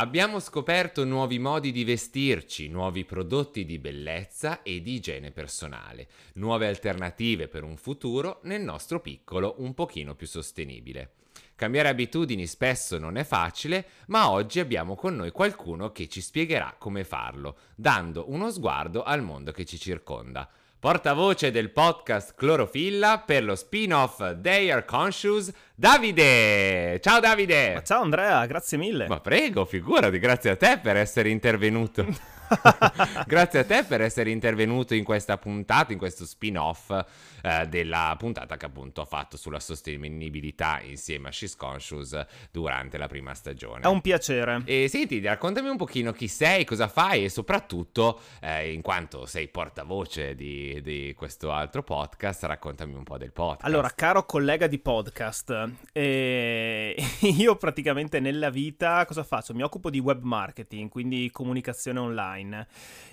Abbiamo scoperto nuovi modi di vestirci, nuovi prodotti di bellezza e di igiene personale, nuove alternative per un futuro nel nostro piccolo un pochino più sostenibile. Cambiare abitudini spesso non è facile, ma oggi abbiamo con noi qualcuno che ci spiegherà come farlo, dando uno sguardo al mondo che ci circonda. Portavoce del podcast Clorofilla per lo spin-off They Are Conscious, Davide! Ciao Davide! Ma ciao Andrea, grazie mille. Ma prego, figurati, grazie a te per essere intervenuto. Grazie a te per essere intervenuto in questa puntata, in questo spin-off eh, della puntata che appunto ho fatto sulla sostenibilità insieme a She's Conscious durante la prima stagione. È un piacere. E senti, raccontami un pochino chi sei, cosa fai e soprattutto, eh, in quanto sei portavoce di, di, questo altro podcast, raccontami un po' del podcast. Allora, caro collega di podcast, eh, io praticamente nella vita cosa faccio? Mi occupo di web marketing, quindi comunicazione online.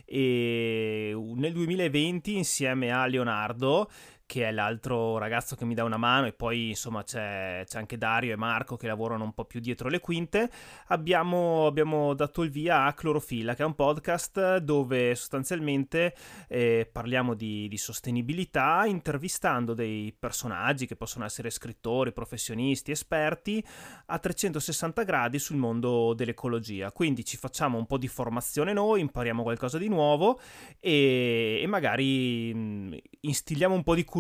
E nel 2020 insieme a Leonardo che è l'altro ragazzo che mi dà una mano, e poi insomma c'è, c'è, anche Dario e Marco che lavorano un po' più dietro le quinte, abbiamo, abbiamo dato il via a Clorofilla, che è un podcast dove sostanzialmente eh, parliamo di, di, sostenibilità, intervistando dei personaggi che possono essere scrittori, professionisti, esperti, a 360 gradi sul mondo dell'ecologia. Quindi ci facciamo un po' di formazione noi, impariamo qualcosa di nuovo e, e magari mh, instilliamo un po' di curiosità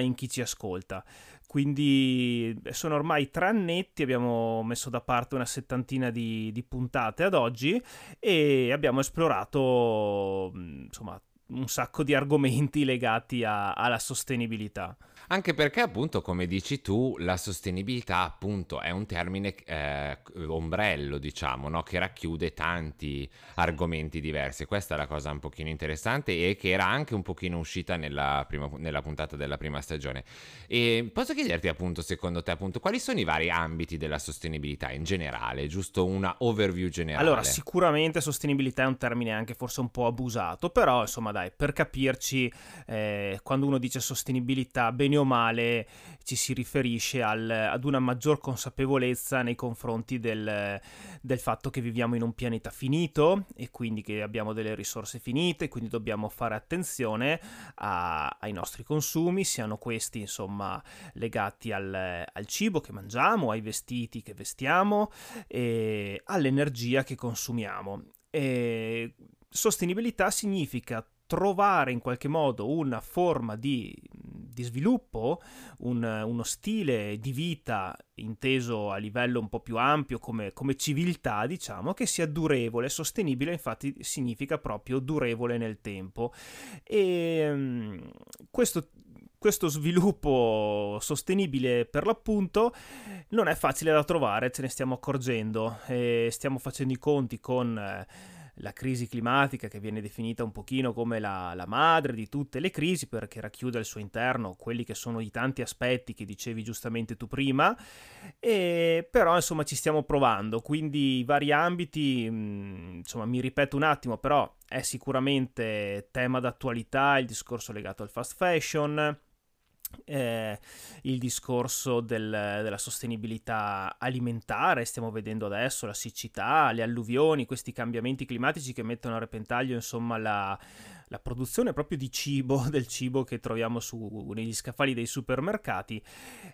in chi ci ascolta. Quindi sono ormai tre annetti, abbiamo messo da parte una settantina di, di puntate ad oggi e abbiamo esplorato insomma un sacco di argomenti legati a, alla sostenibilità. Anche perché appunto, come dici tu, la sostenibilità appunto è un termine eh, ombrello, diciamo, no? che racchiude tanti argomenti diversi. Questa è la cosa un pochino interessante e che era anche un pochino uscita nella, prima, nella puntata della prima stagione. E posso chiederti appunto, secondo te, appunto, quali sono i vari ambiti della sostenibilità in generale? Giusto una overview generale. Allora, sicuramente sostenibilità è un termine anche forse un po' abusato, però insomma dai, per capirci, eh, quando uno dice sostenibilità, bene o male ci si riferisce al, ad una maggior consapevolezza nei confronti del, del, fatto che viviamo in un pianeta finito e quindi che abbiamo delle risorse finite, quindi dobbiamo fare attenzione a, ai nostri consumi, siano questi insomma legati al, al cibo che mangiamo, ai vestiti che vestiamo e all'energia che consumiamo. E sostenibilità significa trovare in qualche modo una forma di, di sviluppo, un, uno stile di vita inteso a livello un po' più ampio come, come, civiltà, diciamo, che sia durevole, sostenibile, infatti significa proprio durevole nel tempo. E um, questo questo sviluppo sostenibile per l'appunto non è facile da trovare, ce ne stiamo accorgendo e stiamo facendo i conti con eh, la crisi climatica che viene definita un pochino come la, la, madre di tutte le crisi perché racchiude al suo interno quelli che sono i tanti aspetti che dicevi giustamente tu prima, e però insomma ci stiamo provando, quindi i vari ambiti, mm, insomma mi ripeto un attimo, però è sicuramente tema d'attualità il discorso legato al fast fashion, eh, il discorso del, della sostenibilità alimentare, stiamo vedendo adesso la siccità, le alluvioni, questi cambiamenti climatici che mettono a repentaglio insomma la, la produzione proprio di cibo, del cibo che troviamo su, negli scaffali dei supermercati.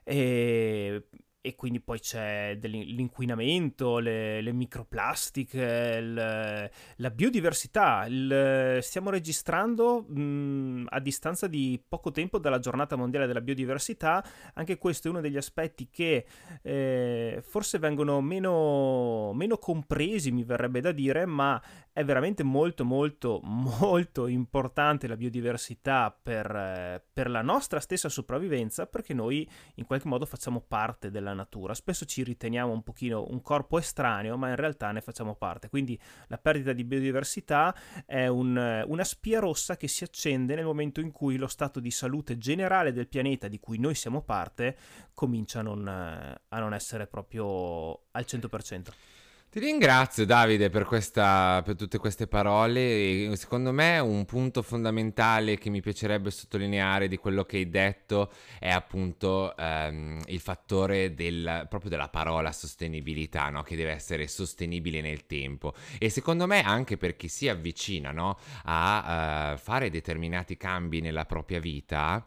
E e quindi poi c'è l'inquinamento, le, le microplastiche, il, la biodiversità. Il, stiamo registrando mh, a distanza di poco tempo dalla giornata mondiale della biodiversità, anche questo è uno degli aspetti che eh, forse vengono meno, meno compresi, mi verrebbe da dire, ma è veramente molto molto molto importante la biodiversità per, per la nostra stessa sopravvivenza perché noi in qualche modo facciamo parte della natura. Spesso ci riteniamo un pochino un corpo estraneo, ma in realtà ne facciamo parte. Quindi la perdita di biodiversità è un, una spia rossa che si accende nel momento in cui lo stato di salute generale del pianeta di cui noi siamo parte comincia a non, a non essere proprio al 100%. Ti ringrazio Davide per, questa, per, tutte queste parole. Secondo me un punto fondamentale che mi piacerebbe sottolineare di quello che hai detto è appunto ehm, il fattore del, proprio della parola sostenibilità, no? che deve essere sostenibile nel tempo. E secondo me anche per chi si avvicina no? a uh, fare determinati cambi nella propria vita.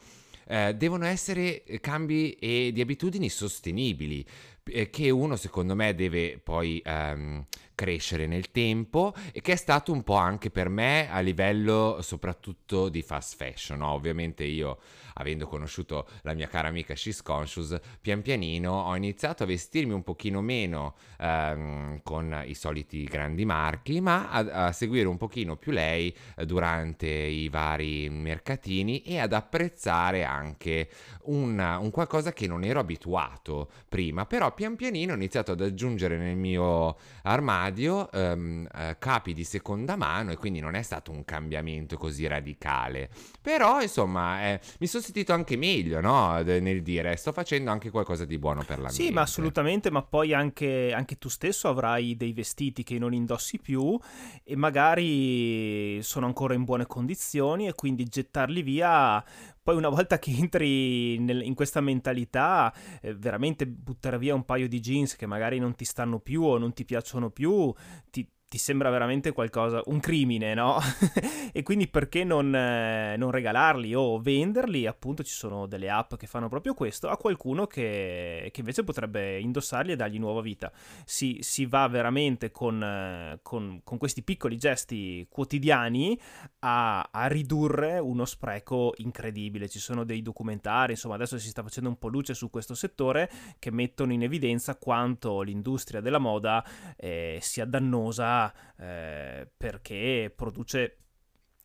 Eh, devono essere cambi e di abitudini sostenibili eh, che uno secondo me deve poi um, crescere nel tempo e che è stato un po' anche per me a livello soprattutto di fast fashion. No? Ovviamente io avendo conosciuto la mia cara amica She's Conscious, pian pianino ho iniziato a vestirmi un pochino meno ehm, con i soliti grandi marchi, ma a, a seguire un pochino più lei eh, durante i vari mercatini e ad apprezzare anche un, un qualcosa che non ero abituato prima, però pian pianino ho iniziato ad aggiungere nel mio armadio ehm, eh, capi di seconda mano e quindi non è stato un cambiamento così radicale. Però insomma eh, mi sono sentito anche meglio, no? Nel dire sto facendo anche qualcosa di buono per l'ambiente. Sì, ma assolutamente, ma poi anche, anche tu stesso avrai dei vestiti che non indossi più e magari sono ancora in buone condizioni e quindi gettarli via poi una volta che entri nel, in questa mentalità, eh, veramente buttare via un paio di jeans che magari non ti stanno più o non ti piacciono più, ti, ti sembra veramente qualcosa, un crimine, no? e quindi perché non, eh, non, regalarli o venderli? Appunto ci sono delle app che fanno proprio questo a qualcuno che, che invece potrebbe indossarli e dargli nuova vita. Si, si va veramente con, eh, con, con, questi piccoli gesti quotidiani a, a, ridurre uno spreco incredibile. Ci sono dei documentari, insomma adesso si sta facendo un po' luce su questo settore che mettono in evidenza quanto l'industria della moda eh, sia dannosa eh, perché produce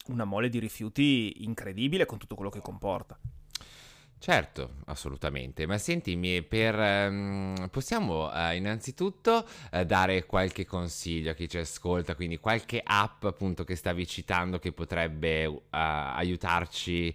una mole di rifiuti incredibile con tutto quello che comporta. Certo, assolutamente. Ma senti, per, um, possiamo uh, innanzitutto uh, dare qualche consiglio a chi ci ascolta, quindi qualche app appunto che stavi citando che potrebbe uh, aiutarci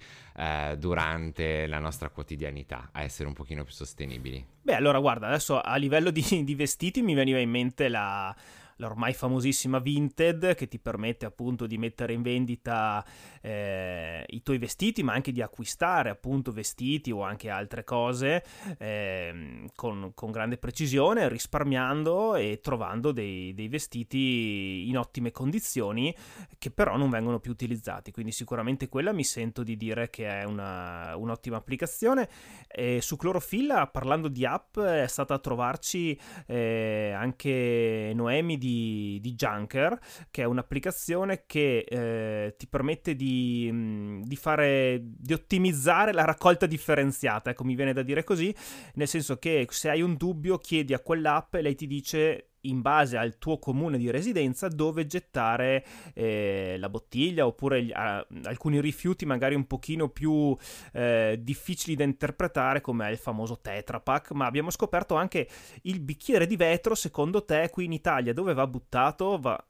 durante la nostra quotidianità a essere un pochino più sostenibili? Beh, allora guarda, adesso a livello di, di vestiti mi veniva in mente la l'ormai famosissima Vinted che ti permette appunto di mettere in vendita eh, i tuoi vestiti ma anche di acquistare appunto vestiti o anche altre cose eh, con, con, grande precisione risparmiando e trovando dei, dei, vestiti in ottime condizioni che però non vengono più utilizzati. Quindi sicuramente quella mi sento di dire che è una, un'ottima applicazione. E su Clorofilla parlando di app è stata a trovarci eh, anche Noemi di, di Junker, che è un'applicazione che eh, ti permette di, mm, di, fare, di ottimizzare la raccolta differenziata, ecco mi viene da dire così, nel senso che se hai un dubbio chiedi a quell'app e lei ti dice in base al tuo comune di residenza dove gettare eh, la bottiglia oppure gli, a, alcuni rifiuti magari un pochino più eh, difficili da interpretare come il famoso Tetra Pak. Ma abbiamo scoperto anche il bicchiere di vetro secondo te qui in Italia dove va buttato? Va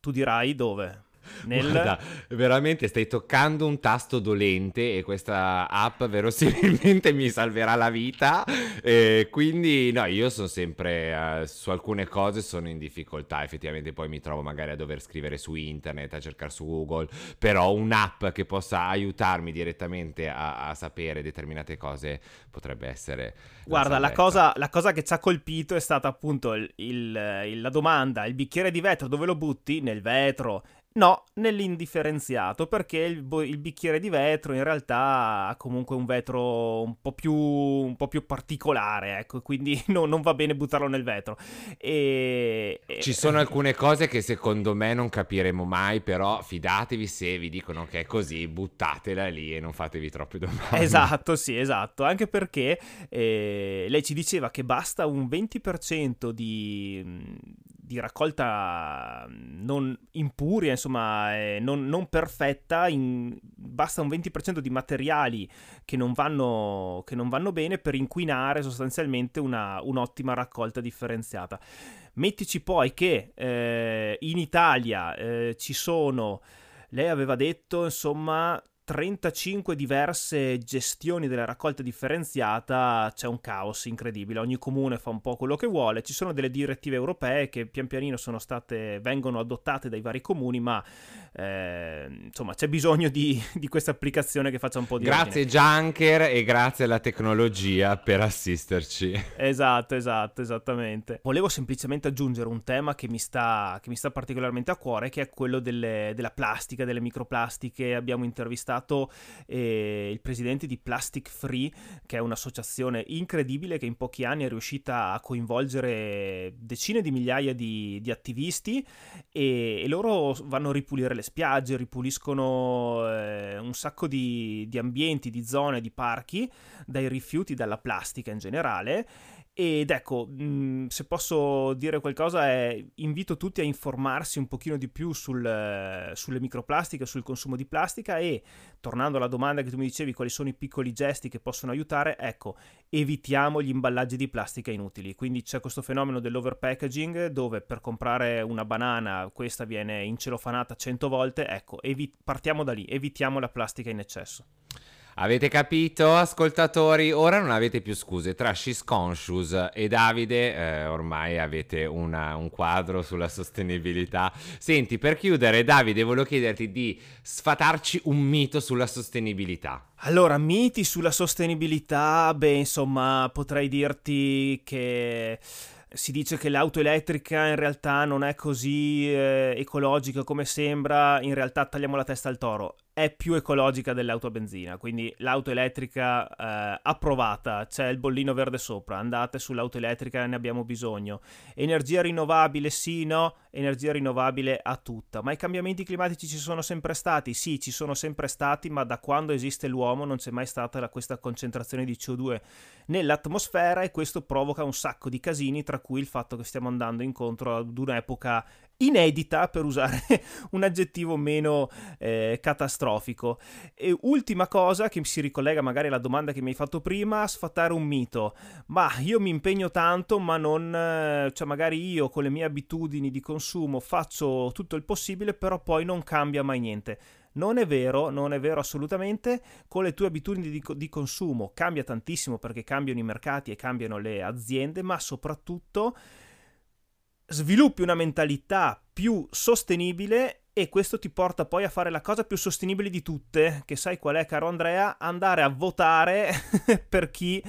tu dirai dove nel... Guarda, veramente stai toccando un tasto dolente e questa app verosimilmente mi salverà la vita. E quindi, no, io sono sempre uh, su alcune cose sono in difficoltà. Effettivamente, poi mi trovo magari a dover scrivere su internet, a cercare su Google. Però un'app che possa aiutarmi direttamente a, a sapere determinate cose potrebbe essere. Guarda, la, la, cosa, la cosa, che ci ha colpito è stata appunto il, il, il, la domanda: il bicchiere di vetro dove lo butti? Nel vetro No, nell'indifferenziato, perché il, il, bicchiere di vetro in realtà ha comunque un vetro un po' più, un po più particolare, ecco, quindi no, non va bene buttarlo nel vetro. E, Ci sono alcune cose che secondo me non capiremo mai, però fidatevi se vi dicono che è così, buttatela lì e non fatevi troppe domande. Esatto, sì, esatto, anche perché eh, lei ci diceva che basta un 20% di di raccolta non impuria, insomma, eh, non, non, perfetta, in, basta un 20% di materiali che non, vanno, che non vanno bene per inquinare sostanzialmente una, un'ottima raccolta differenziata. Mettici poi che eh, in Italia eh, ci sono, lei aveva detto, insomma, 35 diverse gestioni della raccolta differenziata c'è un caos incredibile, ogni comune fa un po' quello che vuole, ci sono delle direttive europee che pian pianino sono state, vengono adottate dai vari comuni, ma eh, insomma c'è bisogno di, di, questa applicazione che faccia un po' di Grazie ordine. Junker e grazie alla tecnologia per assisterci. Esatto, esatto, esattamente. Volevo semplicemente aggiungere un tema che mi sta, che mi sta particolarmente a cuore, che è quello delle, della plastica, delle microplastiche. Abbiamo intervistato intervistato eh, il presidente di Plastic Free, che è un'associazione incredibile che in pochi anni è riuscita a coinvolgere decine di migliaia di, di attivisti e, e, loro vanno a ripulire le spiagge, ripuliscono eh, un sacco di, di ambienti, di zone, di parchi dai rifiuti, dalla plastica in generale ed ecco, mh, mm, se posso dire qualcosa, è, invito tutti a informarsi un pochino di più sul, sulle microplastiche, sul consumo di plastica e, tornando alla domanda che tu mi dicevi, quali sono i piccoli gesti che possono aiutare, ecco, evitiamo gli imballaggi di plastica inutili. Quindi c'è questo fenomeno dell'overpackaging dove per comprare una banana questa viene incelofanata 100 volte, ecco, evi- partiamo da lì, evitiamo la plastica in eccesso. Avete capito, ascoltatori? Ora non avete più scuse. Tra She's Conscious e Davide eh, ormai avete una, un quadro sulla sostenibilità. Senti, per chiudere, Davide, volevo chiederti di sfatarci un mito sulla sostenibilità. Allora, miti sulla sostenibilità, beh, insomma, potrei dirti che si dice che l'auto elettrica in realtà non è così eh, ecologica come sembra, in realtà tagliamo la testa al toro è più ecologica dell'auto a benzina, quindi l'auto elettrica eh, approvata, c'è il bollino verde sopra, andate sull'auto elettrica, ne abbiamo bisogno. Energia rinnovabile sì, no, energia rinnovabile a tutta, ma i cambiamenti climatici ci sono sempre stati, sì, ci sono sempre stati, ma da quando esiste l'uomo non c'è mai stata la, questa concentrazione di CO2 nell'atmosfera e questo provoca un sacco di casini, tra cui il fatto che stiamo andando incontro ad un'epoca inedita, per usare un aggettivo meno eh, catastrofico. E ultima cosa che si ricollega magari alla domanda che mi hai fatto prima, sfatare un mito. Ma io mi impegno tanto, ma non... Eh, cioè magari io con le mie abitudini di consumo faccio tutto il possibile, però poi non cambia mai niente. Non è vero, non è vero assolutamente. Con le tue abitudini di, di, consumo cambia tantissimo perché cambiano i mercati e cambiano le aziende, ma soprattutto sviluppi una mentalità più sostenibile e questo ti porta poi a fare la cosa più sostenibile di tutte, che sai qual è, caro Andrea? Andare a votare per chi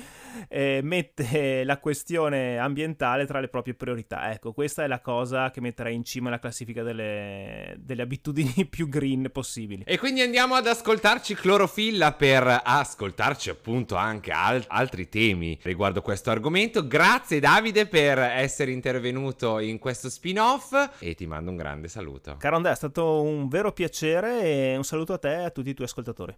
eh, mette la questione ambientale tra le proprie priorità. Ecco, questa è la cosa che metterei in cima alla classifica delle, delle abitudini più green possibili. E quindi andiamo ad ascoltarci Clorofilla per ascoltarci appunto anche al- altri temi riguardo questo argomento. Grazie Davide per essere intervenuto in questo spin-off e ti mando un grande saluto. Caro Andrea, è stato stato un vero piacere e un saluto a te e a tutti i tuoi ascoltatori.